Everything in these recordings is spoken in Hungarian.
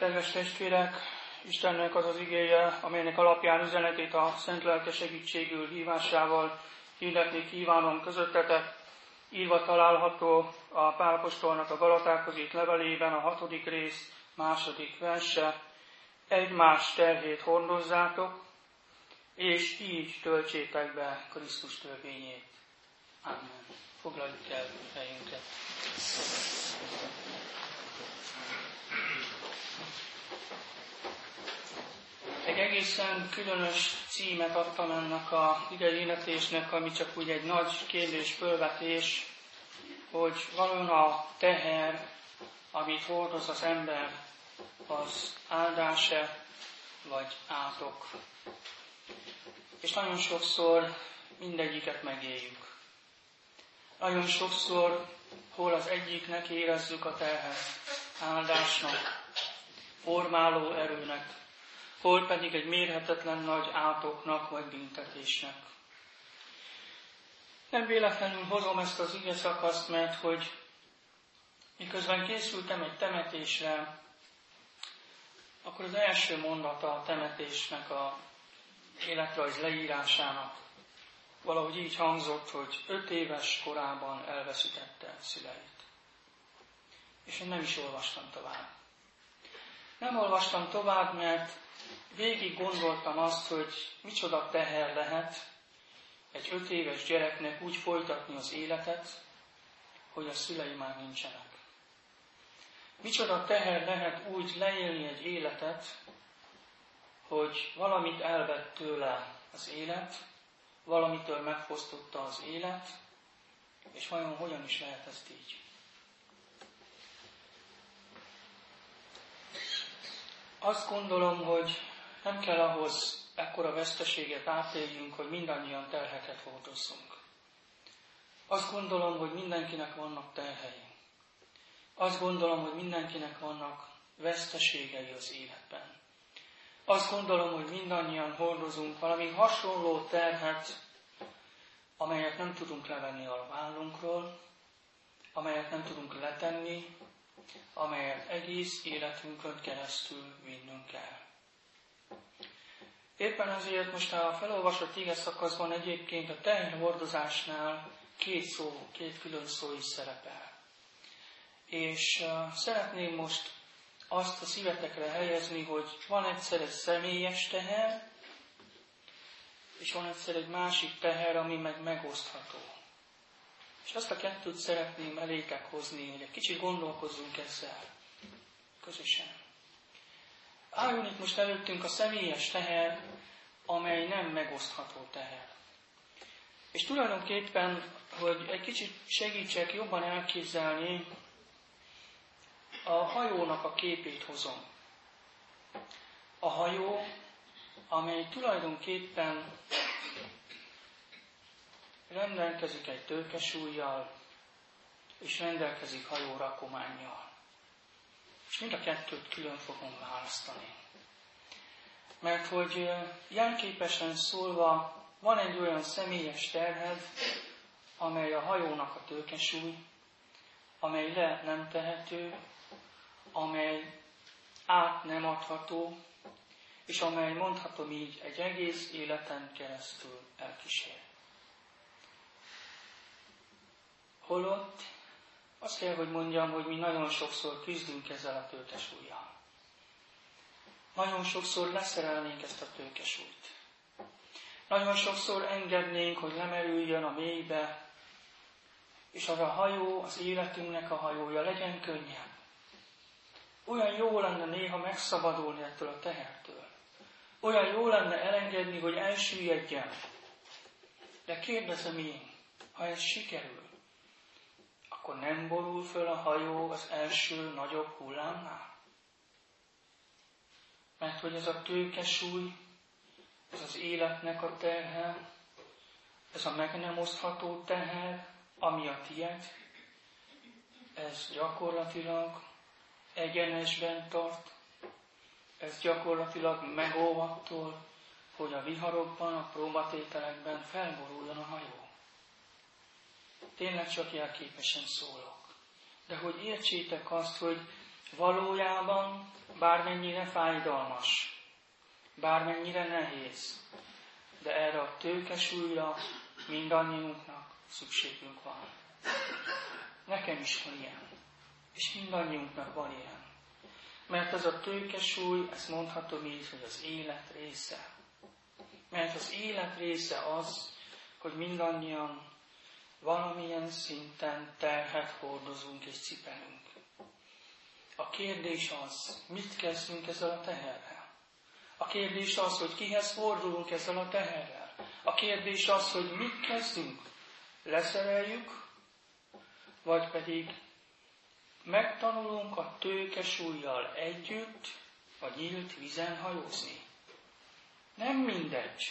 Kedves testvérek, Istennek az az igéje, amelynek alapján üzenetét a Szent Lelke segítségül hívásával hirdetni kívánom közöttetek. Írva található a Pálapostolnak a Galatákhoz írt levelében a hatodik rész második verse. Egymás terhét hordozzátok, és így töltsétek be Krisztus törvényét. Amen. Foglaljuk el helyünket. Egy egészen különös címet adtam ennek a idejénetésnek, ami csak úgy egy nagy kérdés fölvetés, hogy valóban a teher, amit hordoz az ember, az áldása vagy átok. És nagyon sokszor mindegyiket megéljük. Nagyon sokszor hol az egyiknek érezzük a terhet áldásnak, formáló erőnek, hol pedig egy mérhetetlen nagy átoknak vagy büntetésnek. Nem véletlenül hozom ezt az ige szakaszt, mert hogy miközben készültem egy temetésre, akkor az első mondata a temetésnek a életrajz leírásának valahogy így hangzott, hogy öt éves korában elveszítette szüleit. És én nem is olvastam tovább. Nem olvastam tovább, mert végig gondoltam azt, hogy micsoda teher lehet egy öt éves gyereknek úgy folytatni az életet, hogy a szülei már nincsenek. Micsoda teher lehet úgy leélni egy életet, hogy valamit elvett tőle az élet, valamitől megfosztotta az élet, és vajon hogyan is lehet ezt így? Azt gondolom, hogy nem kell ahhoz ekkora veszteséget átéljünk, hogy mindannyian terheket hordozzunk. Azt gondolom, hogy mindenkinek vannak terhei. Azt gondolom, hogy mindenkinek vannak veszteségei az életben. Azt gondolom, hogy mindannyian hordozunk valami hasonló terhet, amelyet nem tudunk levenni a vállunkról, amelyet nem tudunk letenni, amelyet egész életünkön keresztül vinnünk kell. Éppen azért most a felolvasott ige szakaszban egyébként a teherhordozásnál két szó, két külön szó is szerepel. És szeretném most azt a szívetekre helyezni, hogy van egyszer egy személyes teher, és van egyszer egy másik teher, ami meg megosztható. És azt a kettőt szeretném elétek hozni, hogy egy kicsit gondolkozzunk ezzel közösen. Álljon itt most előttünk a személyes teher, amely nem megosztható teher. És tulajdonképpen, hogy egy kicsit segítsek jobban elképzelni, a hajónak a képét hozom. A hajó, amely tulajdonképpen rendelkezik egy tőkesúlyjal, és rendelkezik hajó rakományjal. És mind a kettőt külön fogom választani. Mert hogy jelképesen szólva van egy olyan személyes terhed, amely a hajónak a tőkesúly, amely le nem tehető, amely át nem adható, és amely mondhatom így egy egész életen keresztül elkísér. Holott azt kell, hogy mondjam, hogy mi nagyon sokszor küzdünk ezzel a tőkesúlyjal. Nagyon sokszor leszerelnénk ezt a tőkesúlyt. Nagyon sokszor engednénk, hogy lemerüljön a mélybe, és az a hajó, az életünknek a hajója legyen könnyebb. Olyan jó lenne néha megszabadulni ettől a tehertől. Olyan jó lenne elengedni, hogy elsüllyedjen. De kérdezem én, ha ez sikerül, nem borul föl a hajó az első nagyobb hullámnál? Mert hogy ez a tőkesúly, ez az életnek a terhe, ez a meg nem osztható teher, ami a tied, ez gyakorlatilag egyenesben tart, ez gyakorlatilag megóv attól, hogy a viharokban, a próbatételekben felboruljon a hajó. Tényleg csak jelképesen szólok. De hogy értsétek azt, hogy valójában bármennyire fájdalmas, bármennyire nehéz, de erre a tőkesúlyra mindannyiunknak szükségünk van. Nekem is van ilyen, és mindannyiunknak van ilyen. Mert az a tőkesúly, ezt mondhatom így, hogy az élet része. Mert az élet része az, hogy mindannyian valamilyen szinten terhet hordozunk és cipelünk. A kérdés az, mit kezdünk ezzel a teherrel? A kérdés az, hogy kihez fordulunk ezzel a teherrel. A kérdés az, hogy mit kezdünk. Leszereljük, vagy pedig megtanulunk a tőkesúlyjal együtt a nyílt vizen hajózni. Nem mindegy,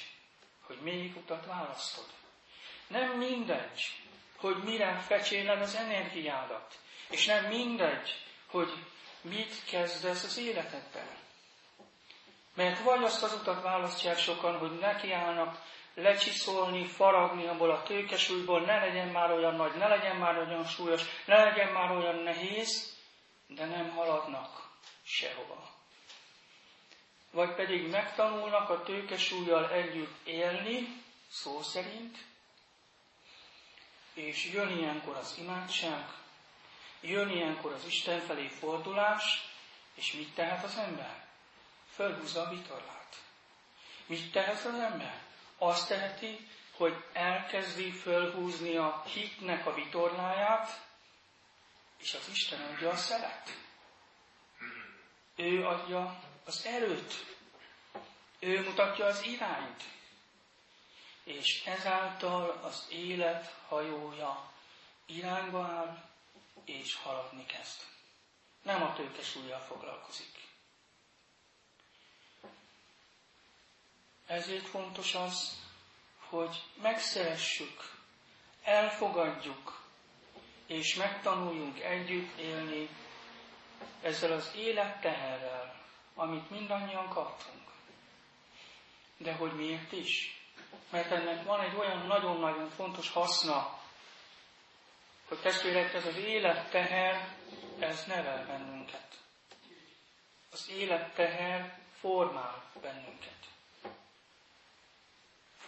hogy melyik utat választod. Nem mindegy, hogy mire fecséled az energiádat. És nem mindegy, hogy mit kezdesz az életedben. Mert vagy azt az utat választják sokan, hogy nekiállnak lecsiszolni, faragni abból a tőkesúlyból, ne legyen már olyan nagy, ne legyen már olyan súlyos, ne legyen már olyan nehéz, de nem haladnak sehova. Vagy pedig megtanulnak a tőkesúlyjal együtt élni, szó szerint, és jön ilyenkor az imádság, jön ilyenkor az Isten felé fordulás, és mit tehet az ember? Fölhúzza a vitorlát. Mit tehet az ember? Azt teheti, hogy elkezdi fölhúzni a hitnek a vitorláját, és az Isten adja a szelet. Ő adja az erőt. Ő mutatja az irányt. És ezáltal az élet hajója irányba áll, és haladni kezd. Nem a tőkesúlyjal foglalkozik. Ezért fontos az, hogy megszeressük, elfogadjuk, és megtanuljunk együtt élni ezzel az életteherrel, amit mindannyian kaptunk. De hogy miért is? Mert ennek van egy olyan nagyon-nagyon fontos haszna, hogy testvérek, ez az életteher, ez nevel bennünket. Az életteher formál bennünket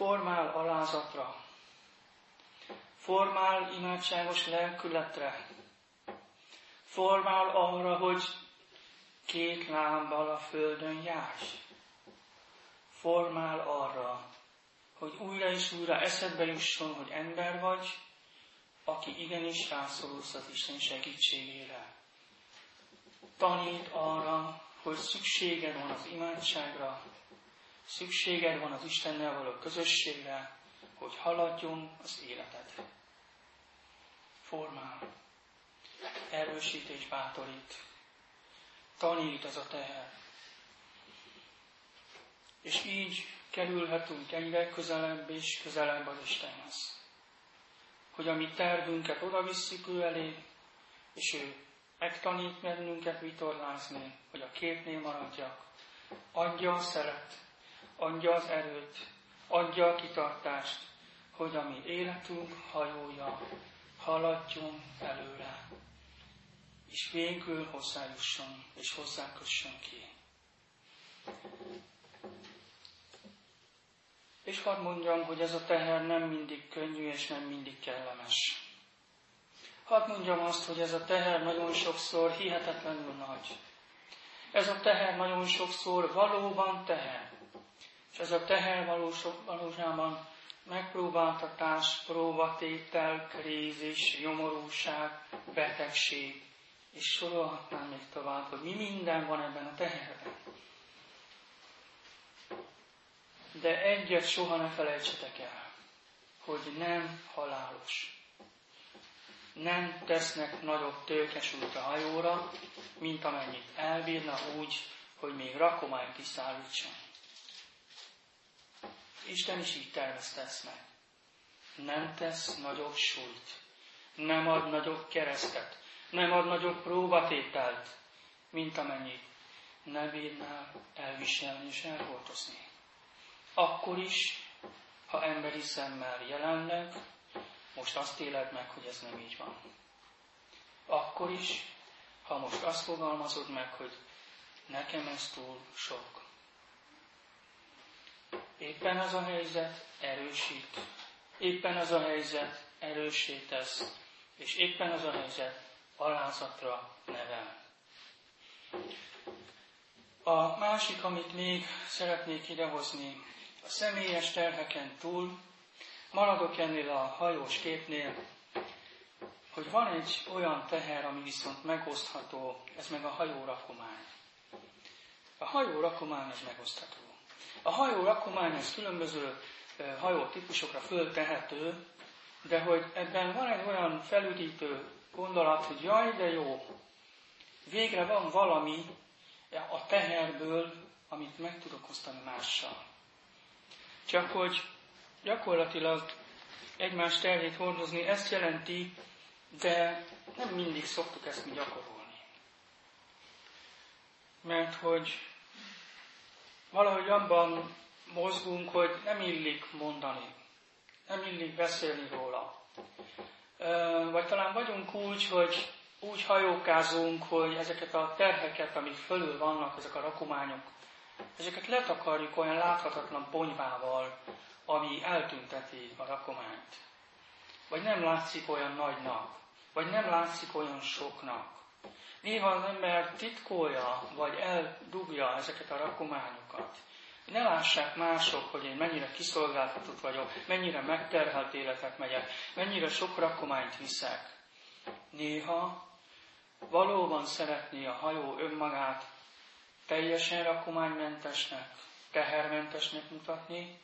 formál alázatra, formál imádságos lelkületre, formál arra, hogy két lábbal a földön járj. Formál arra, hogy újra és újra eszedbe jusson, hogy ember vagy, aki igenis rászorulsz az Isten segítségére. Tanít arra, hogy szükséged van az imádságra, Szükséged van az Istennel való közösségre, hogy haladjon az életed. Formál, erősít és bátorít, tanít ez a teher. És így kerülhetünk egyre közelebb és közelebb az Istenhez. Hogy a mi tervünket oda visszük ő elé, és ő megtanít bennünket vitorlázni, hogy a képnél maradjak, adja a szeret, adja az erőt, adja a kitartást, hogy a mi életünk hajója haladjon előre, és végül hozzájusson, és hozzákössön ki. És hadd mondjam, hogy ez a teher nem mindig könnyű, és nem mindig kellemes. Hadd mondjam azt, hogy ez a teher nagyon sokszor hihetetlenül nagy. Ez a teher nagyon sokszor valóban teher. És ez a teher valóságban megpróbáltatás, próbatétel, krízis, nyomorúság, betegség, és sorolhatnám még tovább, hogy mi minden van ebben a teherben. De egyet soha ne felejtsetek el, hogy nem halálos. Nem tesznek nagyobb tőkesült a hajóra, mint amennyit elbírna úgy, hogy még rakományt is szállítson. Isten is így tervezte ezt meg. Nem tesz nagyobb súlyt, nem ad nagyobb keresztet, nem ad nagyobb próbatételt, mint amennyit ne bírnál elviselni és elhordozni. Akkor is, ha emberi szemmel jelenleg, most azt éled meg, hogy ez nem így van. Akkor is, ha most azt fogalmazod meg, hogy nekem ez túl sok. Éppen az a helyzet erősít. Éppen az a helyzet erősítesz. És éppen az a helyzet alázatra nevel. A másik, amit még szeretnék idehozni, a személyes terheken túl, maradok ennél a hajós képnél, hogy van egy olyan teher, ami viszont megosztható, ez meg a hajó rakomány. A hajó rakomány ez megosztható. A hajó rakomány ez különböző hajó típusokra föltehető, de hogy ebben van egy olyan felüdítő gondolat, hogy jaj, de jó, végre van valami a teherből, amit meg tudok osztani mással. Csak hogy gyakorlatilag egymás terhét hordozni, ezt jelenti, de nem mindig szoktuk ezt mi gyakorolni. Mert hogy valahogy abban mozgunk, hogy nem illik mondani, nem illik beszélni róla. Vagy talán vagyunk úgy, hogy úgy hajókázunk, hogy ezeket a terheket, amik fölül vannak, ezek a rakományok, ezeket letakarjuk olyan láthatatlan ponyvával, ami eltünteti a rakományt. Vagy nem látszik olyan nagynak, vagy nem látszik olyan soknak. Néha az ember titkolja, vagy eldugja ezeket a rakományokat. Ne lássák mások, hogy én mennyire kiszolgáltatott vagyok, mennyire megterhelt életet megyek, mennyire sok rakományt viszek. Néha valóban szeretné a hajó önmagát teljesen rakománymentesnek, tehermentesnek mutatni,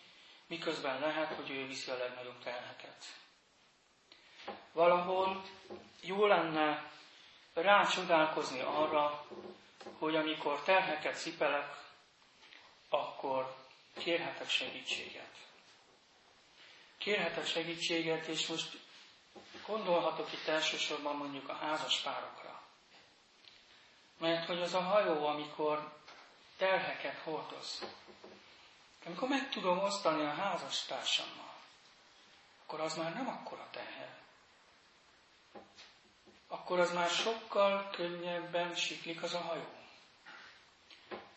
miközben lehet, hogy ő viszi a legnagyobb terheket. Valahol jó lenne rácsodálkozni arra, hogy amikor terheket szipelek, akkor kérhetek segítséget. Kérhetek segítséget, és most gondolhatok itt elsősorban mondjuk a házas párokra. Mert hogy az a hajó, amikor terheket hordoz, amikor meg tudom osztani a házastársammal, akkor az már nem akkora teher. Akkor az már sokkal könnyebben siklik az a hajó.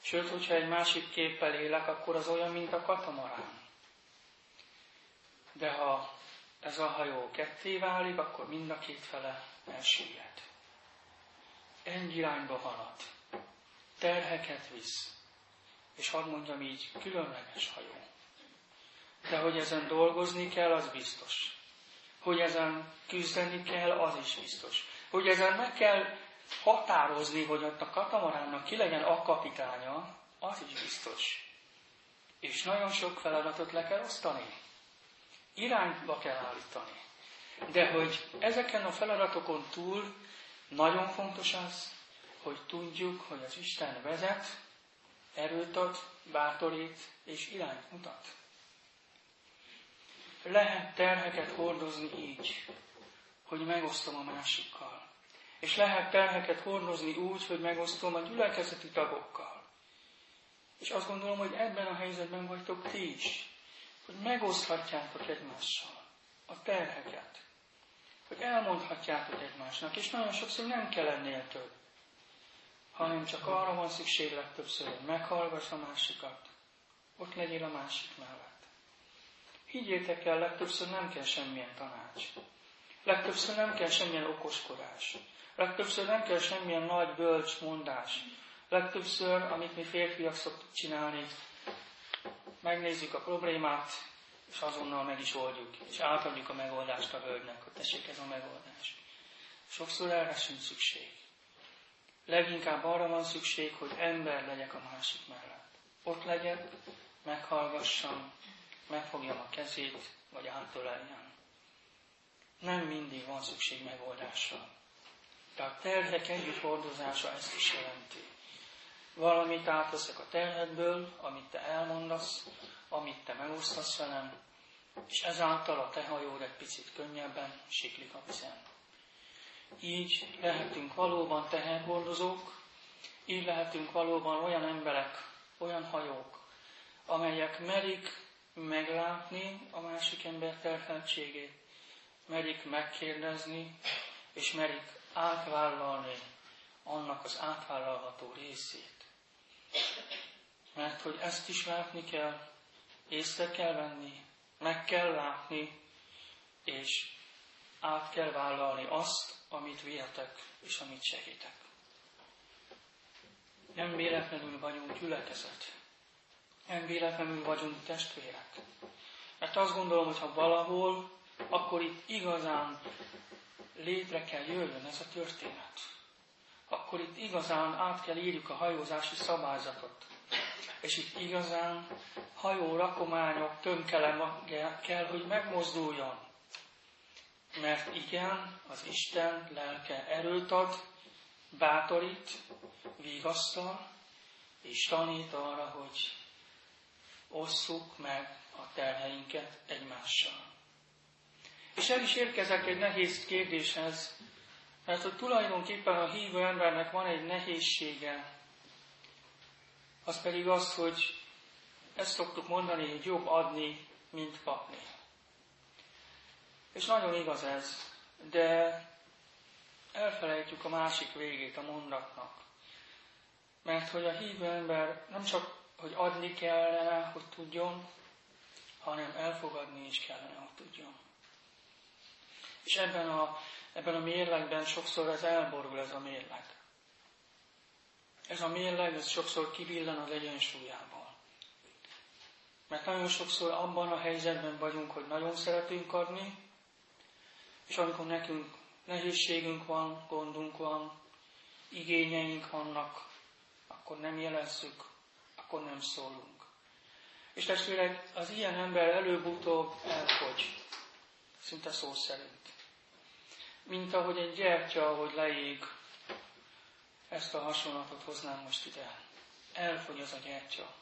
Sőt, hogyha egy másik képpel élek, akkor az olyan, mint a katamarán. De ha ez a hajó ketté válik, akkor mind a két fele elsüllyed. Egy irányba halad. Terheket visz. És hadd mondjam így, különleges hajó. De hogy ezen dolgozni kell, az biztos. Hogy ezen küzdeni kell, az is biztos. Hogy ezen meg kell határozni, hogy ott a katamaránnak ki legyen a kapitánya, az is biztos. És nagyon sok feladatot le kell osztani. Irányba kell állítani. De hogy ezeken a feladatokon túl nagyon fontos az, hogy tudjuk, hogy az Isten vezet, erőt ad, bátorít és irányt mutat. Lehet terheket hordozni így, hogy megosztom a másikkal. És lehet terheket hordozni úgy, hogy megosztom a gyülekezeti tagokkal. És azt gondolom, hogy ebben a helyzetben vagytok ti is, hogy megoszthatjátok egymással a terheket, hogy elmondhatjátok egymásnak, és nagyon sokszor nem kell ennél több, hanem csak arra van szükség legtöbbször, hogy meghallgass a másikat, ott legyél a másik mellett. Higgyétek el, legtöbbször nem kell semmilyen tanács. Legtöbbször nem kell semmilyen okoskodás. Legtöbbször nem kell semmilyen nagy bölcs mondás. Legtöbbször, amit mi férfiak szoktuk csinálni, megnézzük a problémát, és azonnal meg is oldjuk, és átadjuk a megoldást a hölgynek, hogy tessék ez a megoldás. Sokszor erre sincs szükség. Leginkább arra van szükség, hogy ember legyek a másik mellett. Ott legyek, meghallgassam, megfogjam a kezét, vagy átöleljem. Nem mindig van szükség megoldásra. De a terhek együtt hordozása ezt is jelenti. Valamit átveszek a terhedből, amit te elmondasz, amit te megosztasz velem, és ezáltal a te hajód egy picit könnyebben siklik a vizen. Így lehetünk valóban teherhordozók, így lehetünk valóban olyan emberek, olyan hajók, amelyek merik meglátni a másik ember terheltségét, merik megkérdezni, és merik átvállalni annak az átvállalható részét. Mert hogy ezt is látni kell, észre kell venni, meg kell látni, és át kell vállalni azt, amit vihetek, és amit segítek. Nem véletlenül vagyunk gyülekezet. Nem véletlenül vagyunk testvérek. Mert azt gondolom, hogy ha valahol, akkor itt igazán létre kell jöjjön ez a történet. Akkor itt igazán át kell írjuk a hajózási szabályzatot. És itt igazán hajó rakományok tömkelem kell, hogy megmozduljon. Mert igen, az Isten lelke erőt ad, bátorít, vigasztal, és tanít arra, hogy osszuk meg a terheinket egymással. És el is érkezek egy nehéz kérdéshez, mert hogy tulajdonképpen a hívő embernek van egy nehézsége, az pedig az, hogy ezt szoktuk mondani, hogy jobb adni, mint kapni. És nagyon igaz ez, de elfelejtjük a másik végét a mondatnak. Mert hogy a hívő ember nem csak, hogy adni kellene, hogy tudjon, hanem elfogadni is kellene, hogy tudjon. És ebben a, ebben a mérlegben sokszor ez elborul ez a mérleg. Ez a mérleg, ez sokszor kivillan az egyensúlyából. Mert nagyon sokszor abban a helyzetben vagyunk, hogy nagyon szeretünk adni, és amikor nekünk nehézségünk van, gondunk van, igényeink vannak, akkor nem jelezzük, akkor nem szólunk. És testvérek, az ilyen ember előbb-utóbb elfogy, szinte szó szerint. Mint ahogy egy gyertya, ahogy leég, ezt a hasonlatot hoznám most ide. Elfogy az a gyertya.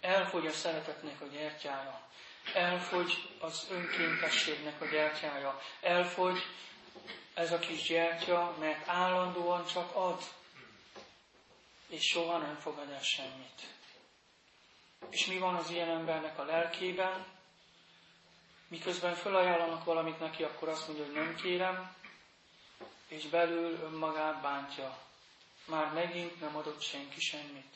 Elfogy a szeretetnek a gyertyája. Elfogy az önkéntességnek a gyertyája. Elfogy ez a kis gyertya, mert állandóan csak ad, és soha nem fogad el semmit. És mi van az ilyen embernek a lelkében? Miközben felajánlanak valamit neki, akkor azt mondja, hogy nem kérem, és belül önmagát bántja. Már megint nem adott senki semmit.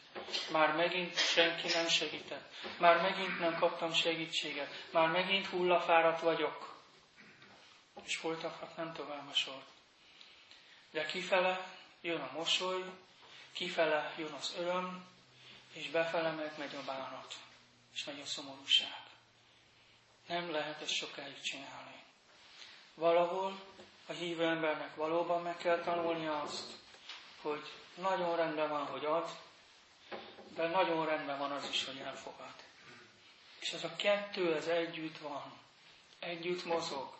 Már megint senki nem segített. Már megint nem kaptam segítséget. Már megint hullafáradt vagyok és folytathatnám tovább a sort. De kifele jön a mosoly, kifele jön az öröm, és befele meg megy a bánat, és megy a szomorúság. Nem lehet ezt sokáig csinálni. Valahol a hívő embernek valóban meg kell tanulnia azt, hogy nagyon rendben van, hogy ad, de nagyon rendben van az is, hogy elfogad. És ez a kettő, ez együtt van. Együtt mozog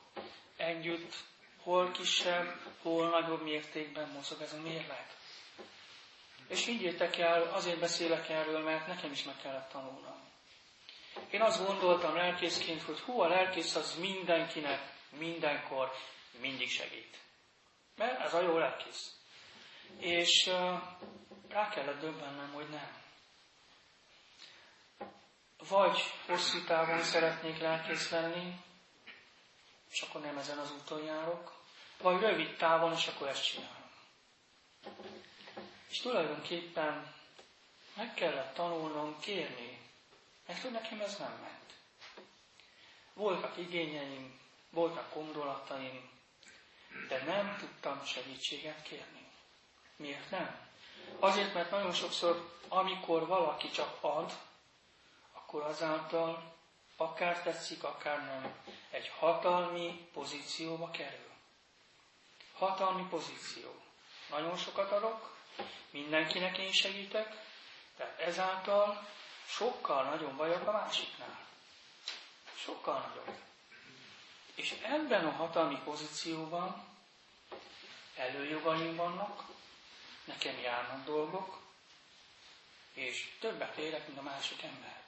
együtt hol kisebb, hol nagyobb mértékben mozog ez a mérleg. És higgyétek el, azért beszélek erről, mert nekem is meg kellett tanulnom. Én azt gondoltam lelkészként, hogy hú, a lelkész az mindenkinek, mindenkor, mindig segít. Mert ez a jó lelkész. És uh, rá kellett döbbennem, hogy nem. Vagy hosszú távon szeretnék lelkész lenni, és akkor nem ezen az úton járok, vagy rövid távon, és akkor ezt csinálom. És tulajdonképpen meg kellett tanulnom kérni, mert hogy nekem ez nem ment. Voltak igényeim, voltak gondolataim, de nem tudtam segítséget kérni. Miért nem? Azért, mert nagyon sokszor, amikor valaki csak ad, akkor azáltal akár tetszik, akár nem, egy hatalmi pozícióba kerül. Hatalmi pozíció. Nagyon sokat adok, mindenkinek én segítek, tehát ezáltal sokkal nagyobb vagyok a másiknál. Sokkal nagyobb. És ebben a hatalmi pozícióban előjogaim vannak, nekem járnak dolgok, és többet érek, mint a másik ember.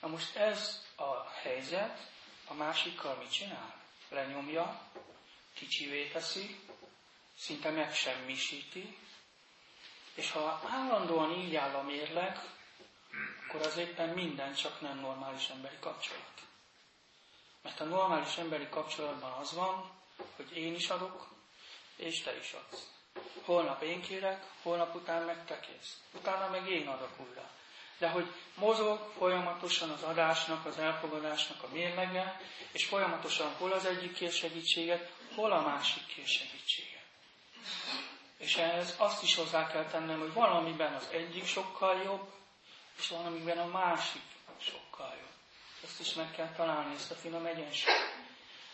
Na most ez a helyzet a másikkal mit csinál? Lenyomja, kicsivé teszi, szinte megsemmisíti, és ha állandóan így áll a mérleg, akkor az éppen minden csak nem normális emberi kapcsolat. Mert a normális emberi kapcsolatban az van, hogy én is adok, és te is adsz. Holnap én kérek, holnap után meg te kész. Utána meg én adok újra. De hogy mozog folyamatosan az adásnak, az elfogadásnak a mérlege, és folyamatosan hol az egyik kér segítséget, hol a másik kér segítséget. És ehhez azt is hozzá kell tennem, hogy valamiben az egyik sokkal jobb, és valamiben a másik sokkal jobb. Ezt is meg kell találni, ezt a finom egyensúlyt.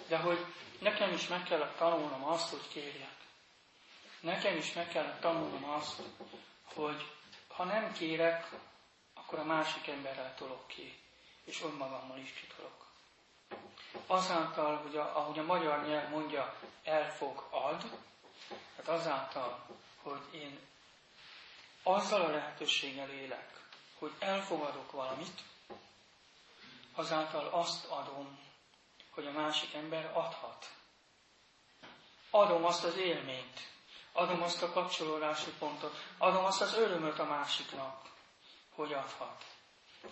De hogy nekem is meg kellett tanulnom azt, hogy kérjek. Nekem is meg kellett tanulnom azt, hogy ha nem kérek, akkor a másik emberrel tolok ki, és önmagammal is kitolok. Azáltal, hogy a, ahogy a magyar nyelv mondja, elfog ad, tehát azáltal, hogy én azzal a lehetőséggel élek, hogy elfogadok valamit, azáltal azt adom, hogy a másik ember adhat. Adom azt az élményt, adom azt a kapcsolódási pontot, adom azt az örömöt a másiknak, hogy adhat.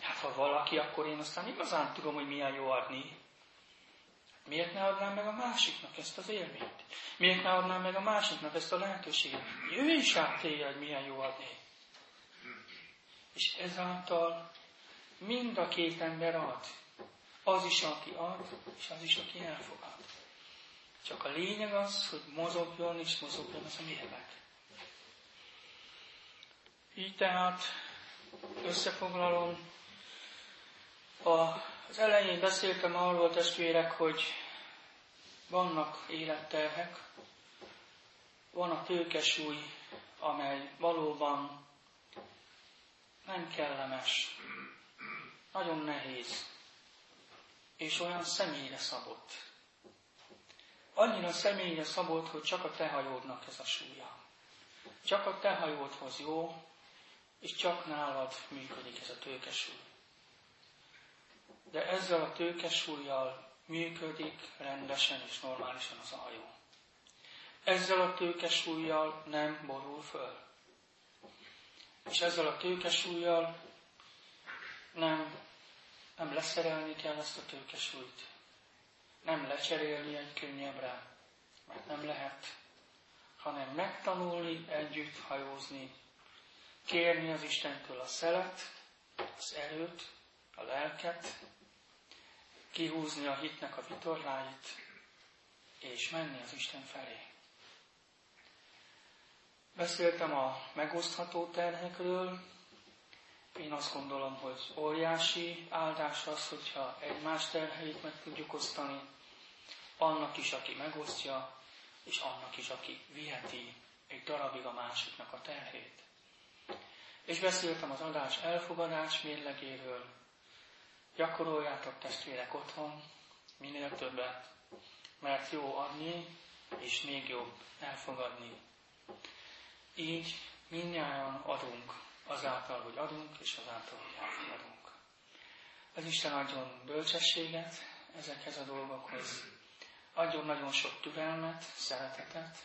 Hát ha valaki, akkor én aztán igazán tudom, hogy milyen jó adni. Miért ne adnám meg a másiknak ezt az élményt? Miért ne adnám meg a másiknak ezt a lehetőséget? Ő is át téged, milyen jó adni. És ezáltal mind a két ember ad. Az is, aki ad, és az is, aki elfogad. Csak a lényeg az, hogy mozogjon és mozogjon az a mérleg. Így tehát összefoglalom. Az elején beszéltem arról, testvérek, hogy vannak életterhek, van a tőkesúly, amely valóban nem kellemes, nagyon nehéz, és olyan személyre szabott. Annyira személyre szabott, hogy csak a te hajódnak ez a súlya. Csak a te hajódhoz jó, és csak nálad működik ez a tőkesúly. De ezzel a tőkesúlyjal működik rendesen és normálisan az a hajó. Ezzel a tőkesúlyjal nem borul föl. És ezzel a tőkesúlyjal nem, nem leszerelni kell ezt a tőkesúlyt. Nem lecserélni egy könnyebbre, mert nem lehet, hanem megtanulni együtt hajózni, kérni az Istentől a szelet, az erőt, a lelket, kihúzni a hitnek a vitorláit, és menni az Isten felé. Beszéltem a megosztható terhekről. Én azt gondolom, hogy óriási áldás az, hogyha egymás terheit meg tudjuk osztani, annak is, aki megosztja, és annak is, aki viheti egy darabig a másiknak a terhét. És beszéltem az adás elfogadás mérlegéről. Gyakoroljátok testvérek otthon, minél többet, mert jó adni, és még jobb elfogadni. Így mindnyáján adunk azáltal, hogy adunk, és azáltal, hogy elfogadunk. Az Isten adjon bölcsességet ezekhez a dolgokhoz, adjon nagyon sok türelmet, szeretetet,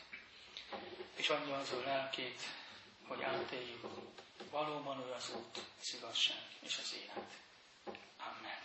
és adja az ő lelkét, hogy átéljük. Valóban ő az út, az igazság és az élet. Amen.